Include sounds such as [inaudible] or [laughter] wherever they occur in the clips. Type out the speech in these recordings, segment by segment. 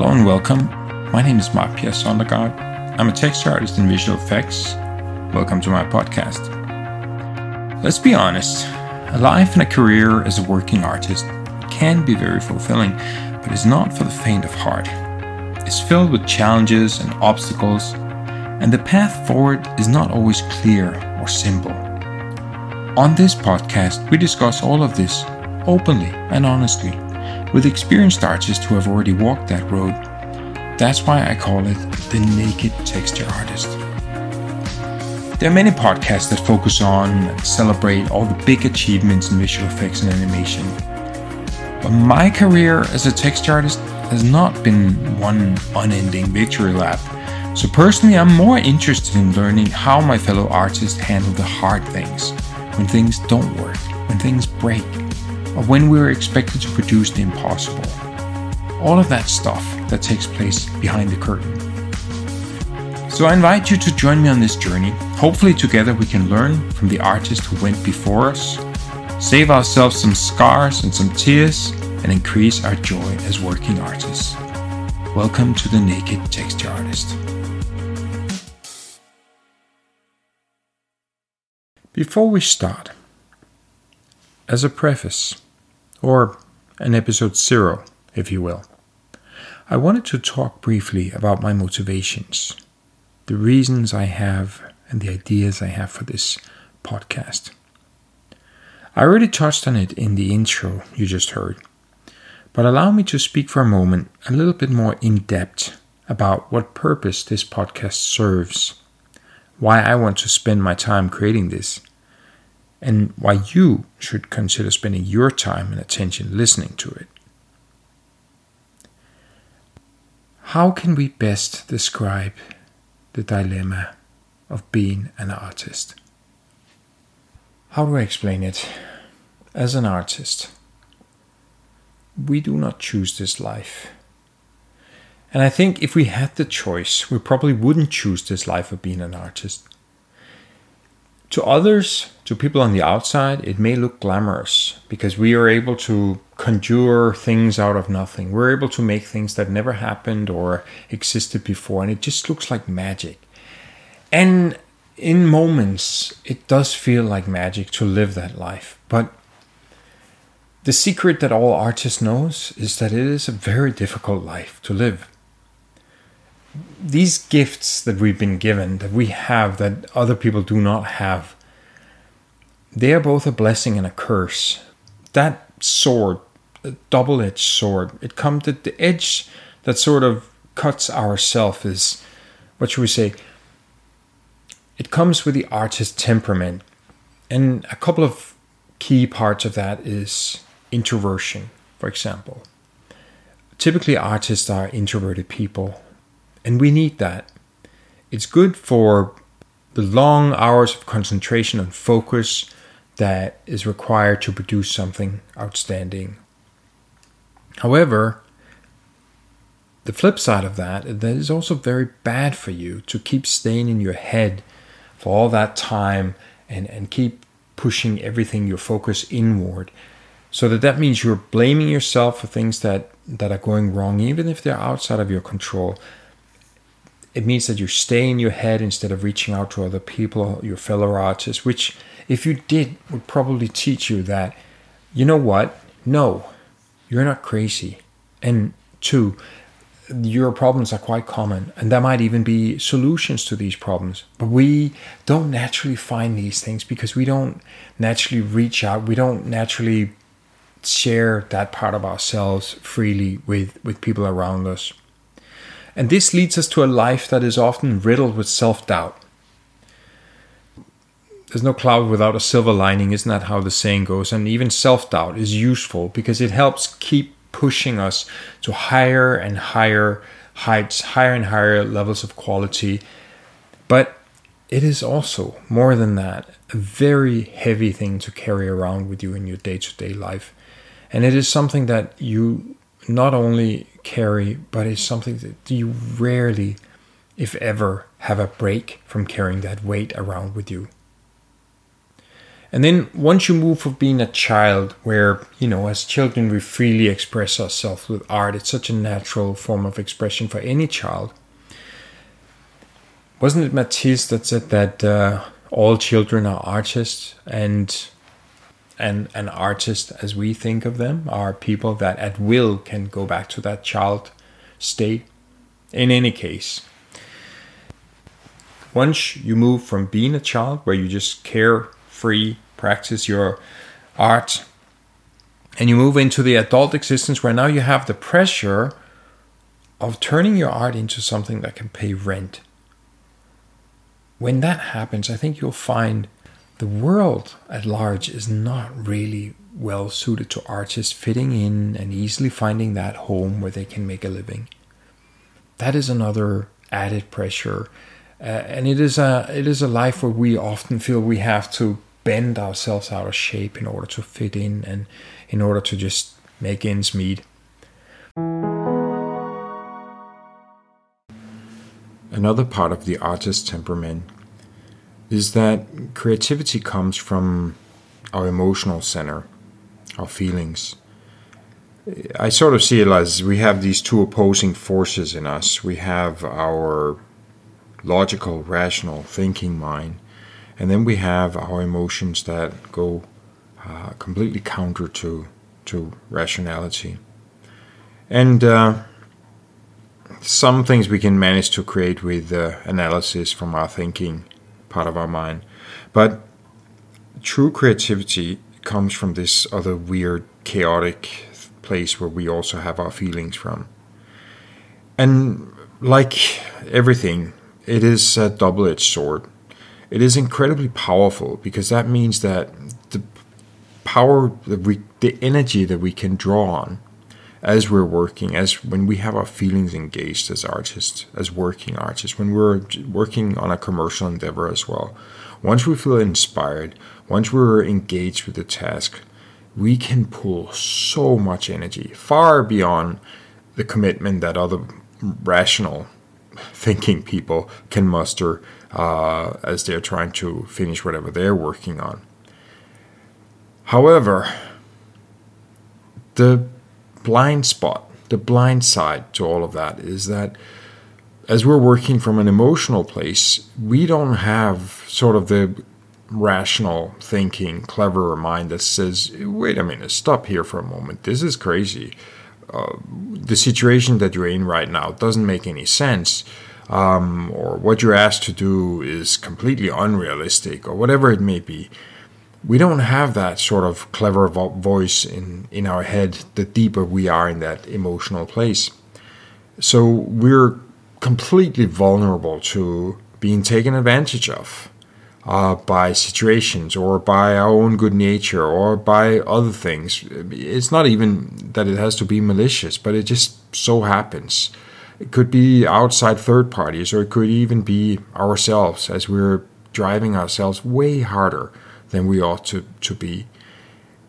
Hello and welcome. My name is Marque Pierre Sondergaard. I'm a texture artist in visual effects. Welcome to my podcast. Let's be honest, a life and a career as a working artist can be very fulfilling, but it's not for the faint of heart. It's filled with challenges and obstacles, and the path forward is not always clear or simple. On this podcast, we discuss all of this openly and honestly with experienced artists who have already walked that road. That's why I call it the naked texture artist. There are many podcasts that focus on and celebrate all the big achievements in visual effects and animation. But my career as a texture artist has not been one unending victory lap. So personally, I'm more interested in learning how my fellow artists handle the hard things, when things don't work, when things break, when we're expected to produce the impossible. All of that stuff that takes place behind the curtain. So I invite you to join me on this journey. Hopefully, together we can learn from the artists who went before us, save ourselves some scars and some tears, and increase our joy as working artists. Welcome to the Naked Texture Artist. Before we start, as a preface, or an episode zero, if you will, I wanted to talk briefly about my motivations, the reasons I have, and the ideas I have for this podcast. I already touched on it in the intro you just heard, but allow me to speak for a moment a little bit more in depth about what purpose this podcast serves, why I want to spend my time creating this, and why you should consider spending your time and attention listening to it. How can we best describe the dilemma of being an artist? How do I explain it? As an artist, we do not choose this life. And I think if we had the choice, we probably wouldn't choose this life of being an artist. To others, to people on the outside, it may look glamorous because we are able to conjure things out of nothing. We're able to make things that never happened or existed before, and it just looks like magic. And in moments, it does feel like magic to live that life. But the secret that all artists knows is that it is a very difficult life to live these gifts that we've been given, that we have, that other people do not have, they are both a blessing and a curse. That sword, a double edged sword, it comes at the edge that sort of cuts ourself is, what should we say? It comes with the artist temperament. And a couple of key parts of that is introversion, for example. Typically, artists are introverted people and we need that. It's good for the long hours of concentration and focus that is required to produce something outstanding. However, the flip side of that, that is also very bad for you to keep staying in your head for all that time and, and keep pushing everything, your focus inward. So that that means you're blaming yourself for things that, that are going wrong, even if they're outside of your control it means that you stay in your head instead of reaching out to other people, your fellow artists, which, if you did, would probably teach you that, you know what? No, you're not crazy. And two, your problems are quite common, and there might even be solutions to these problems. But we don't naturally find these things because we don't naturally reach out, we don't naturally share that part of ourselves freely with, with people around us. And this leads us to a life that is often riddled with self doubt. There's no cloud without a silver lining, isn't that how the saying goes? And even self doubt is useful because it helps keep pushing us to higher and higher heights, higher and higher levels of quality. But it is also, more than that, a very heavy thing to carry around with you in your day to day life. And it is something that you not only carry, but it's something that you rarely, if ever, have a break from carrying that weight around with you. And then once you move from being a child, where, you know, as children we freely express ourselves with art, it's such a natural form of expression for any child. Wasn't it Matisse that said that uh, all children are artists and and an artist as we think of them are people that at will can go back to that child state. In any case once you move from being a child where you just care free practice your art and you move into the adult existence where now you have the pressure of turning your art into something that can pay rent. When that happens i think you'll find the world at large is not really well suited to artists fitting in and easily finding that home where they can make a living. That is another added pressure. Uh, and it is a it is a life where we often feel we have to bend ourselves out of shape in order to fit in and in order to just make ends meet. Another part of the artist temperament is that creativity comes from our emotional center, our feelings. I sort of see it as we have these two opposing forces in us. We have our logical, rational, thinking mind, and then we have our emotions that go uh, completely counter to to rationality. And uh, some things we can manage to create with uh, analysis from our thinking part of our mind. But true creativity comes from this other weird, chaotic place where we also have our feelings from. And like everything, it is a double edged sword. It is incredibly powerful because that means that the power that we, the energy that we can draw on as we're working, as when we have our feelings engaged as artists, as working artists, when we're working on a commercial endeavor as well. Once we feel inspired, once we're engaged with the task, we can pull so much energy far beyond the commitment that other rational thinking people can muster uh, as they're trying to finish whatever they're working on. However, the blind spot, the blind side to all of that is that as we're working from an emotional place, we don't have sort of the rational thinking, cleverer mind that says, wait a minute, stop here for a moment. This is crazy. Uh, the situation that you're in right now doesn't make any sense. Um, or what you're asked to do is completely unrealistic, or whatever it may be we don't have that sort of clever vo- voice in, in our head the deeper we are in that emotional place. So we're completely vulnerable to being taken advantage of uh, by situations or by our own good nature or by other things. It's not even that it has to be malicious, but it just so happens. It could be outside third parties or it could even be ourselves as we're driving ourselves way harder than we ought to, to be.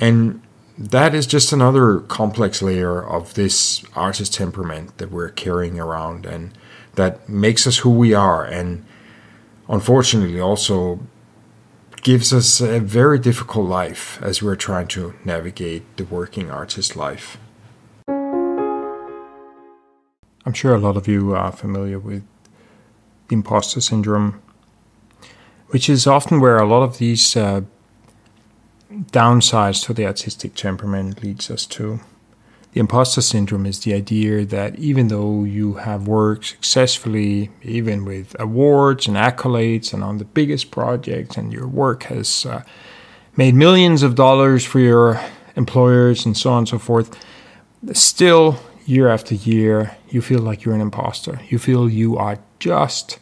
And that is just another complex layer of this artist temperament that we're carrying around and that makes us who we are and unfortunately also gives us a very difficult life as we're trying to navigate the working artist life. I'm sure a lot of you are familiar with imposter syndrome which is often where a lot of these uh, downsides to the artistic temperament leads us to. The imposter syndrome is the idea that even though you have worked successfully, even with awards and accolades and on the biggest projects, and your work has uh, made millions of dollars for your employers and so on and so forth, still, year after year, you feel like you're an imposter. You feel you are just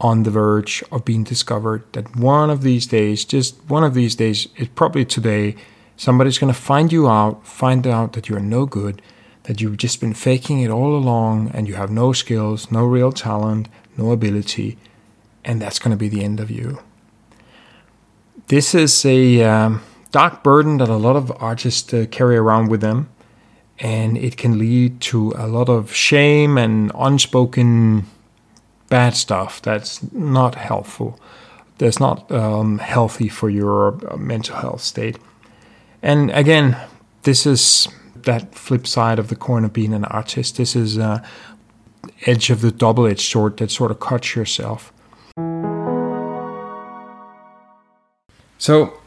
on the verge of being discovered that one of these days, just one of these days, it's probably today, somebody's going to find you out, find out that you're no good, that you've just been faking it all along and you have no skills, no real talent, no ability, and that's going to be the end of you. This is a um, dark burden that a lot of artists uh, carry around with them, and it can lead to a lot of shame and unspoken bad stuff that's not helpful that's not um, healthy for your uh, mental health state. And again, this is that flip side of the coin of being an artist. This is uh, edge of the double-edged sword that sort of cuts yourself. So,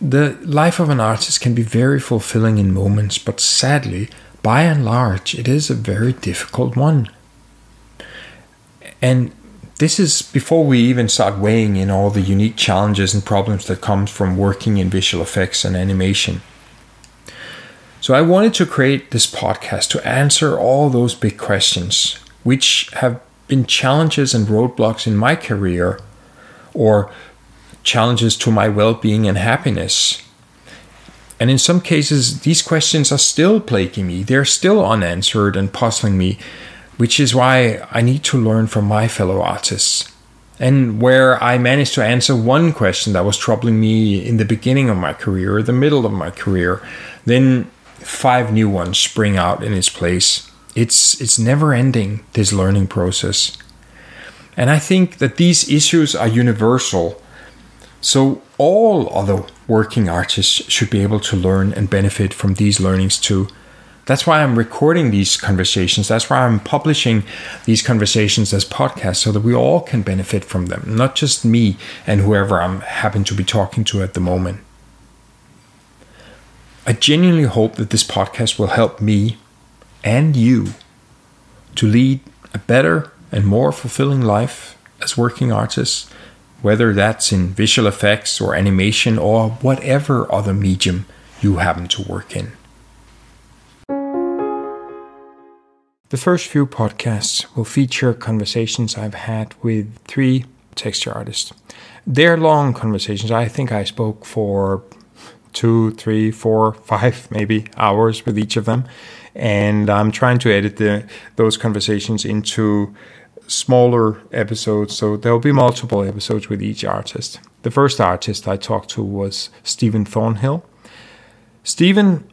the life of an artist can be very fulfilling in moments, but sadly, by and large, it is a very difficult one. And this is before we even start weighing in all the unique challenges and problems that comes from working in visual effects and animation. So I wanted to create this podcast to answer all those big questions, which have been challenges and roadblocks in my career or challenges to my well-being and happiness. And in some cases these questions are still plaguing me. They're still unanswered and puzzling me which is why I need to learn from my fellow artists. And where I managed to answer one question that was troubling me in the beginning of my career, or the middle of my career, then five new ones spring out in its place. It's it's never ending this learning process. And I think that these issues are universal. So all other working artists should be able to learn and benefit from these learnings too. That's why I'm recording these conversations. That's why I'm publishing these conversations as podcasts so that we all can benefit from them, not just me and whoever I'm happen to be talking to at the moment. I genuinely hope that this podcast will help me and you to lead a better and more fulfilling life as working artists, whether that's in visual effects or animation or whatever other medium you happen to work in. The first few podcasts will feature conversations I've had with three texture artists. They're long conversations. I think I spoke for two, three, four, [laughs] five, maybe hours with each of them. And I'm trying to edit the, those conversations into smaller episodes. So there'll be multiple episodes with each artist. The first artist I talked to was Stephen Thornhill. Stephen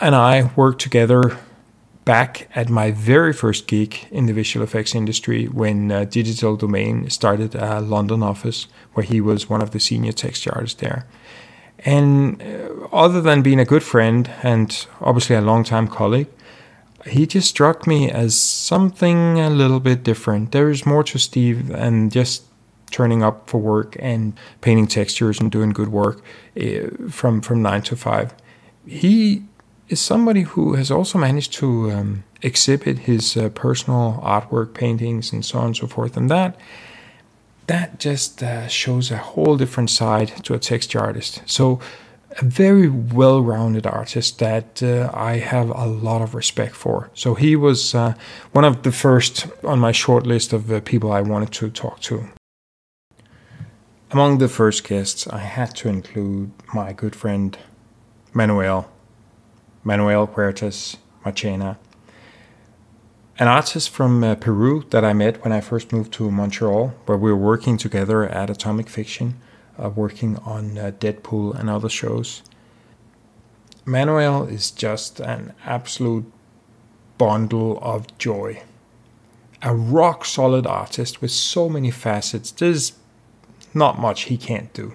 and I worked together back at my very first gig in the visual effects industry when uh, Digital Domain started a London office where he was one of the senior texture artists there. And uh, other than being a good friend and obviously a long-time colleague, he just struck me as something a little bit different. There is more to Steve than just turning up for work and painting textures and doing good work uh, from from nine to five. He is somebody who has also managed to um, exhibit his uh, personal artwork, paintings, and so on and so forth. And that that just uh, shows a whole different side to a texture artist. So a very well-rounded artist that uh, I have a lot of respect for. So he was uh, one of the first on my short list of uh, people I wanted to talk to. Among the first guests, I had to include my good friend Manuel Manuel Huertas Machena, an artist from uh, Peru that I met when I first moved to Montreal, where we were working together at Atomic Fiction, uh, working on uh, Deadpool and other shows. Manuel is just an absolute bundle of joy. A rock solid artist with so many facets. There's not much he can't do.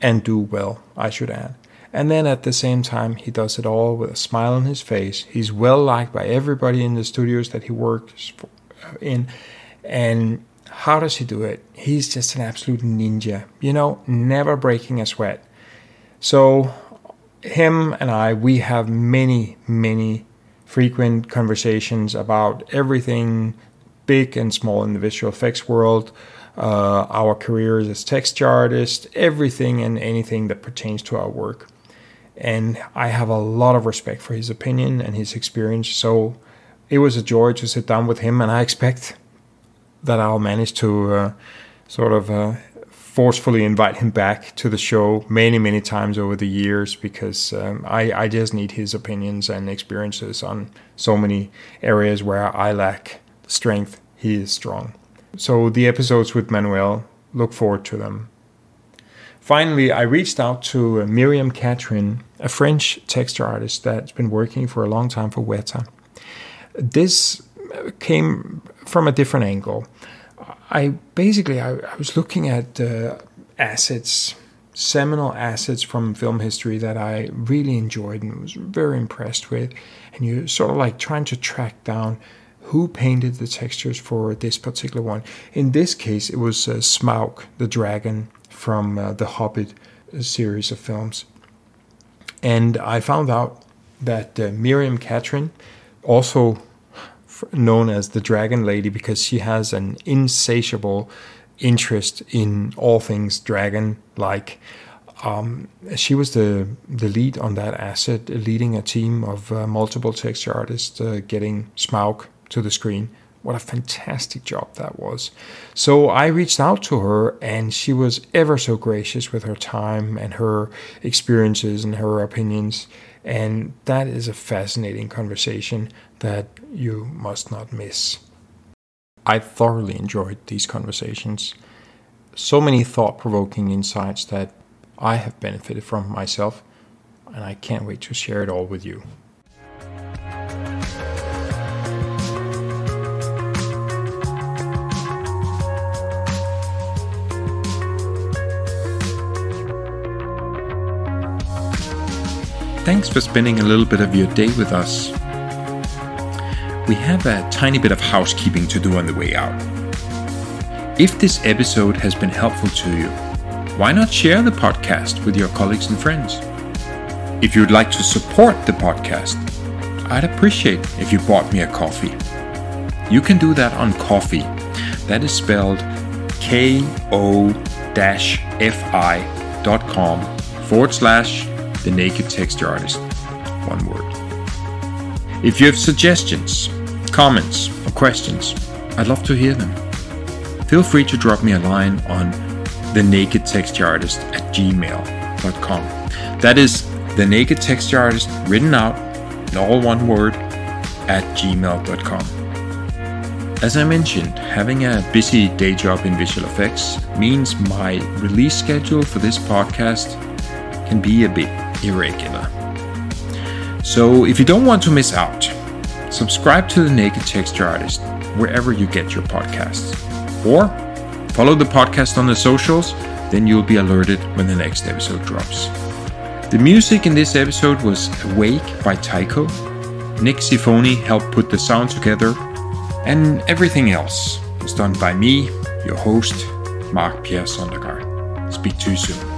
And do well, I should add. And then at the same time, he does it all with a smile on his face. He's well liked by everybody in the studios that he works for, uh, in. And how does he do it? He's just an absolute ninja, you know, never breaking a sweat. So, him and I, we have many, many frequent conversations about everything big and small in the visual effects world, uh, our careers as texture artists, everything and anything that pertains to our work and I have a lot of respect for his opinion and his experience. So it was a joy to sit down with him, and I expect that I'll manage to uh, sort of uh, forcefully invite him back to the show many, many times over the years because um, I, I just need his opinions and experiences on so many areas where I lack strength. He is strong. So the episodes with Manuel, look forward to them. Finally, I reached out to uh, Miriam Catrin, a French texture artist that's been working for a long time for Weta. This uh, came from a different angle. I basically I, I was looking at uh, assets, seminal assets from film history that I really enjoyed and was very impressed with, and you're sort of like trying to track down who painted the textures for this particular one. In this case, it was uh, Smaug, the dragon from uh, the Hobbit uh, series of films, and I found out that uh, Miriam Catrin, also known as the Dragon Lady because she has an insatiable interest in all things dragon like. Um, she was the the lead on that asset, leading a team of uh, multiple texture artists uh, getting Smaug to the screen. What a fantastic job that was. So I reached out to her, and she was ever so gracious with her time and her experiences and her opinions. And that is a fascinating conversation that you must not miss. I thoroughly enjoyed these conversations. So many thought provoking insights that I have benefited from myself, and I can't wait to share it all with you. Thanks for spending a little bit of your day with us. We have a tiny bit of housekeeping to do on the way out. If this episode has been helpful to you, why not share the podcast with your colleagues and friends? If you'd like to support the podcast, I'd appreciate if you bought me a coffee. You can do that on Ko-fi. That is spelled ko-fi.com forward slash the Naked Texture Artist. One word. If you have suggestions, comments, or questions, I'd love to hear them. Feel free to drop me a line on the naked texture artist at gmail.com. That is the naked texture artist written out in all one word at gmail.com. As I mentioned, having a busy day job in visual effects means my release schedule for this podcast can be a bit irregular. So if you don't want to miss out, subscribe to the Naked Texture Artist wherever you get your podcasts. Or follow the podcast on the socials, then you'll be alerted when the next episode drops. The music in this episode was Awake by Tycho. Nick Sifoni helped put the sound together, and everything else was done by me, your host, Marque Pierre Sondergaard. Speak to you soon.